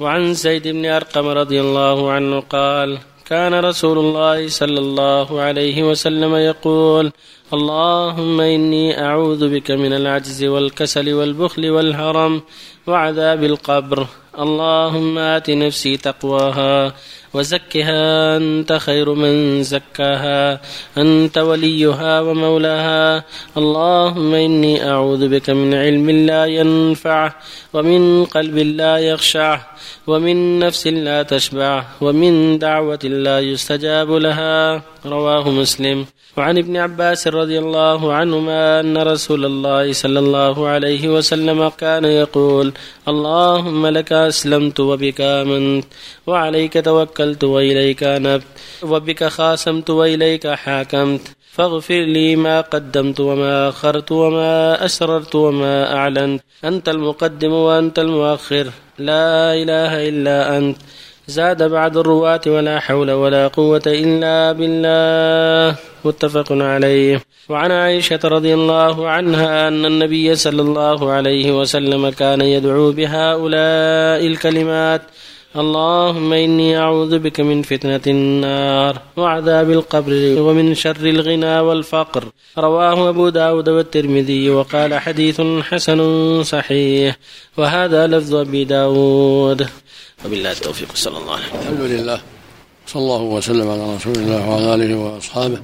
وعن زيد بن أرقم رضي الله عنه قال كان رسول الله صلى الله عليه وسلم يقول اللهم إني أعوذ بك من العجز والكسل والبخل والهرم وعذاب القبر. اللهم آت نفسي تقواها وزكها أنت خير من زكاها. أنت وليها ومولاها. اللهم إني أعوذ بك من علم لا ينفع ومن قلب لا يخشع ومن نفس لا تشبع ومن دعوة لا يستجاب لها. رواه مسلم. وعن ابن عباس رضي الله عنهما أن رسول الله صلى الله عليه وسلم كان يقول اللهم لك أسلمت وبك آمنت وعليك توكلت وإليك أنبت وبك خاصمت وإليك حاكمت فاغفر لي ما قدمت وما أخرت وما أسررت وما أعلنت أنت المقدم وأنت المؤخر لا إله إلا أنت زاد بعد الرواة ولا حول ولا قوة إلا بالله متفق عليه. وعن عائشة رضي الله عنها أن النبي صلى الله عليه وسلم كان يدعو بهؤلاء الكلمات اللهم إني أعوذ بك من فتنة النار وعذاب القبر ومن شر الغنى والفقر. رواه أبو داود والترمذي وقال حديث حسن صحيح. وهذا لفظ أبي داود. وبالله التوفيق صلى الله عليه وسلم. الحمد لله. صلى الله وسلم على رسول الله وعلى آله وأصحابه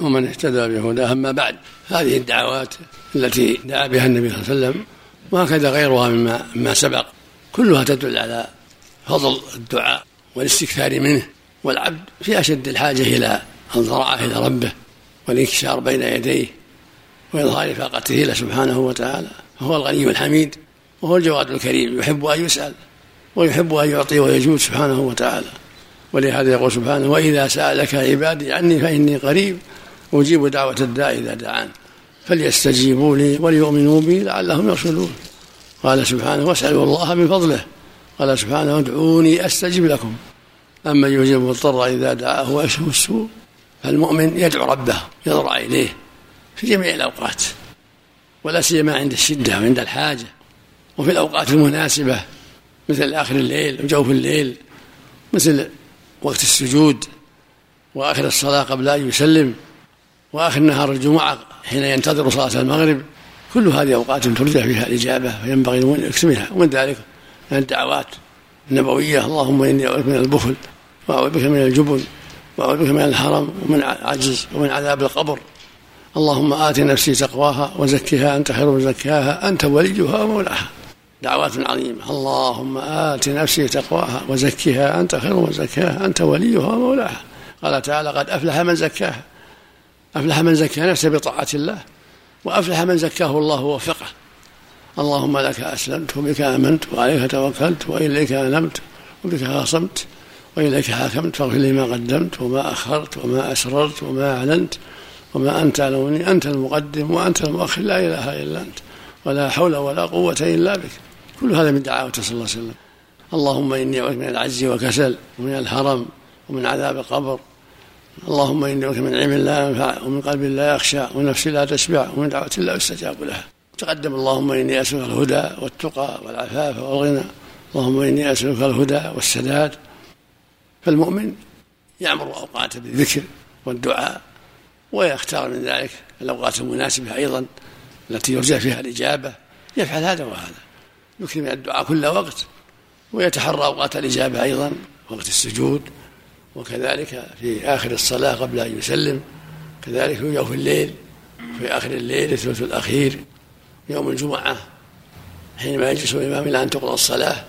ومن اهتدى بهداه. أما بعد هذه الدعوات التي دعا بها النبي صلى الله عليه وسلم وهكذا غيرها مما ما سبق كلها تدل على فضل الدعاء والاستكثار منه والعبد في أشد الحاجة إلى الضراعة إلى ربه والانكسار بين يديه وإظهار فاقته له سبحانه وتعالى فهو الغني الحميد وهو الجواد الكريم يحب أن يسأل ويحب أن يعطي ويجود سبحانه وتعالى ولهذا يقول سبحانه وإذا سألك عبادي عني فإني قريب أجيب دعوة الداء إذا دعان فليستجيبوا لي وليؤمنوا بي لعلهم يرشدون قال سبحانه واسألوا الله من فضله قال سبحانه ادعوني أستجب لكم. أما يجيب المضطر إذا دعاه ويكشف السوء فالمؤمن يدعو ربه يضرع إليه في جميع الأوقات ولا سيما عند الشدة وعند الحاجة وفي الأوقات المناسبة مثل آخر الليل وجوف الليل مثل وقت السجود وآخر الصلاة قبل أن يسلم وآخر نهار الجمعة حين ينتظر صلاة المغرب كل هذه أوقات ترجى فيها الإجابة فينبغي أن يكتب منها ومن ذلك من الدعوات النبوية اللهم إني أعوذ من البخل وأعوذ بك من الجبن وأعوذ بك من الحرم ومن عجز ومن عذاب القبر. اللهم آت نفسي تقواها وزكها أنت خير من زكاها أنت وليها ومولاها. دعوات عظيمة. اللهم آت نفسي تقواها وزكها أنت خير من زكاها أنت وليها ومولاها. قال تعالى قد أفلح من زكاها. أفلح من زكى نفسه بطاعة الله وأفلح من زكاه الله ووفقه. اللهم لك أسلمت وبك آمنت وعليك توكلت وإليك أنبت وبك خاصمت وإليك حاكمت فاغفر لي ما قدمت وما أخرت وما أسررت وما أعلنت وما أنت علمني أنت المقدم وأنت المؤخر. لا إله إلا أنت ولا حول ولا قوة إلا بك. كل هذا من دعاوته صلى الله عليه وسلم. اللهم إني أعوذ من العجز وكسل ومن الهرم ومن عذاب القبر. اللهم إني أعوذ من علم لا ينفع ومن قلب لا يخشى ونفس لا تشبع ومن دعوة لا يستجاب لها. تقدم اللهم إني أسألك الهدى والتقى والعفاف والغنى. اللهم إني أسألك الهدى والسداد. فالمؤمن يعمر اوقاته بالذكر والدعاء ويختار من ذلك الأوقات المناسبة أيضا التي يرجى فيها الإجابة. يفعل هذا وهذا. يكثر من الدعاء كل وقت ويتحرى أوقات الإجابة أيضا وقت السجود. وكذلك في آخر الصلاة قبل أن يسلم. كذلك في الليل في آخر الليل الثلث الأخير. يوم الجمعة حينما يجلس الإمام إلى أن تقضى الصلاة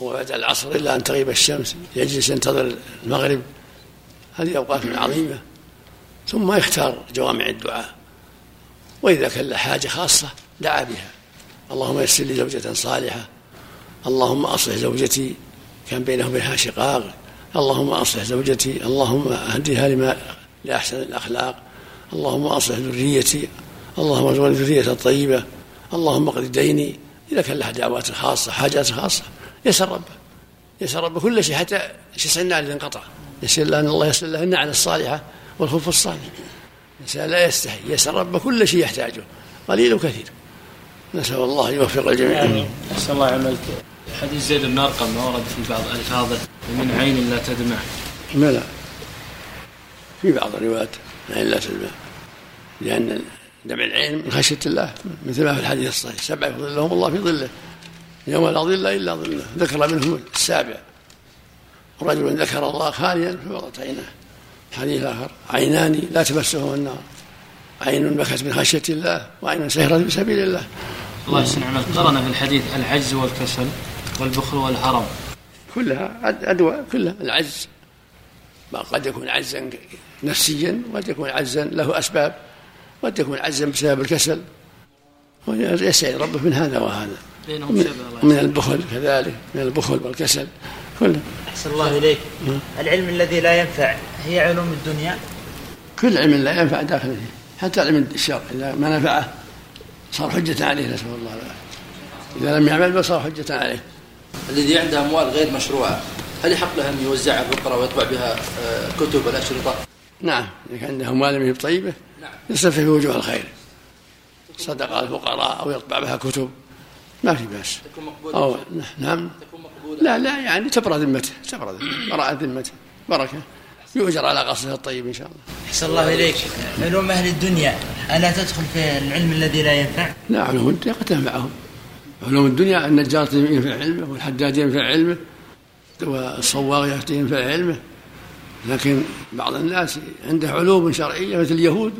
وبعد العصر إلا أن تغيب الشمس يجلس ينتظر المغرب. هذه أوقات عظيمة. ثم يختار جوامع الدعاء وإذا كان له حاجة خاصة دعا بها. اللهم يسر لي زوجة صالحة. اللهم أصلح زوجتي كان بينه وبينها شقاق. اللهم أصلح زوجتي. اللهم أهديها لما لأحسن الأخلاق. اللهم أصلح ذريتي. اللهم ارزقني الذرية الطيبة اللهم اقض ديني. إذا كان له دعوات خاصة حاجات خاصة. يسأل ربه. يسأل ربه كل شيء حتى يسأل النعل اللي انقطع. يسأل أن الله يسأل له النعل الصالحة والخف الصالح. الإنسان لا يستحي. يسأل ربه كل شيء يحتاجه. قليل وكثير. نسأل الله أن يوفق الجميع. أحسن الله عملك. حديث زيد بن ارقم ما ورد في بعض الفاظه من عين لا تدمع. لا لا. في بعض الروايات عين لا تدمع. لأن دمع العين من خشية الله مثل ما في الحديث الصحيح. سبعه يظلهم الله في ظله. يوم لا ظل إلا ظله. ذكر منهم السابع. رجل ذكر الله خاليا فوضت عيناه. حديث آخر. عينان لا تمسهما النار. عين بكت من خشية الله وعين سهرت بسبيل الله. الله يحسن عمل قرن في الحديث العجز والكسل والبخل والهرم كلها أدواء كلها. العجز. قد يكون عجزا نفسيا وقد يكون عجزا له أسباب. قد يكون عجزا بسبب الكسل. ويسعد ربه من هذا وهذا. من, من البخل كذلك من البخل والكسل. كله أحسن الله إليك. العلم الذي لا ينفع هي علوم الدنيا؟ كل علم لا ينفع داخل فيه حتى علم الشر إذا ما نفعه صار حجة عليه نسأل الله العافية. إذا لم يعمل صار حجة عليه. الذي عنده أموال غير مشروعة هل يحق له أن يوزعها فقراء ويطبع بها آه، كتب الأشرطة؟ نعم إذا كان عنده أموال طيبة نعم. يصرف في وجوه الخير. صدقة الفقراء أو يطبع بها كتب. ما في بأس. تكون مقبولة. أو نعم. تكون مقبولة. لا لا يعني تبرى ذمته تبرى براءة ذمته. بركة. يؤجر على قصده الطيب إن شاء الله. أحسن الله إليك. علوم أهل الدنيا ألا تدخل في العلم الذي لا ينفع؟ لا علوم الدنيا قد تنفعهم. علوم الدنيا النجار ينفع علمه والحداد ينفع علمه والصواغ ينفع علمه. لكن بعض الناس عنده علوم شرعية مثل اليهود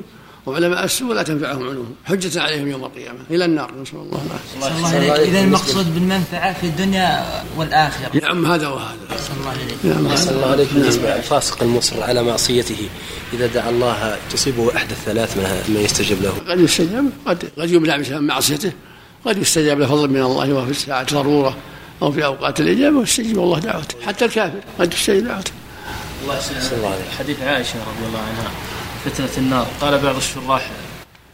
وعلماء السوء لا تنفعهم علومهم حجة عليهم يوم القيامة إلى النار نسأل الله العافية. إذا المقصود بالمنفعة في الدنيا والآخرة. نعم هذا وهذا. صلى الله عليك نعم صلى الله عليك بالنسبة الفاسق المصر على معصيته إذا دعا الله تصيبه أحد الثلاث ما يستجب له. قد يستجاب قد قد يمنع بسبب معصيته قد يستجاب له فضل من الله وفي الساعة ضرورة أو في أوقات الإجابة ويستجيب الله دعوته حتى الكافر قد يستجيب دعوته. الله يسلمك. حديث عائشة رضي الله عنها فتنة النار. قال بعض الشراح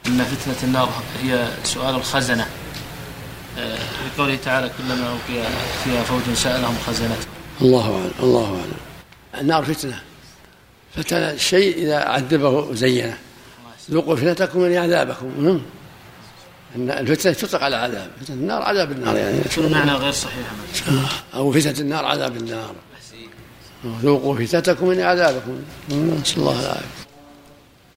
أن فتنة النار هي سؤال الخزنة. آه، في قوله تعالى كلما ألقي فيها فوج سألهم خزنته. الله أعلم الله أعلم. النار فتنة. فتن الشيء إذا عذبه زينة. ذوقوا فتنتكم من عذابكم نعم. أن الفتنة تطلق على عذاب. فتنة النار عذاب النار يعني. معنى غير صحيح؟ أو فتنة النار عذاب النار. ذوقوا فتنتكم من عذابكم. نسأل الله العافية.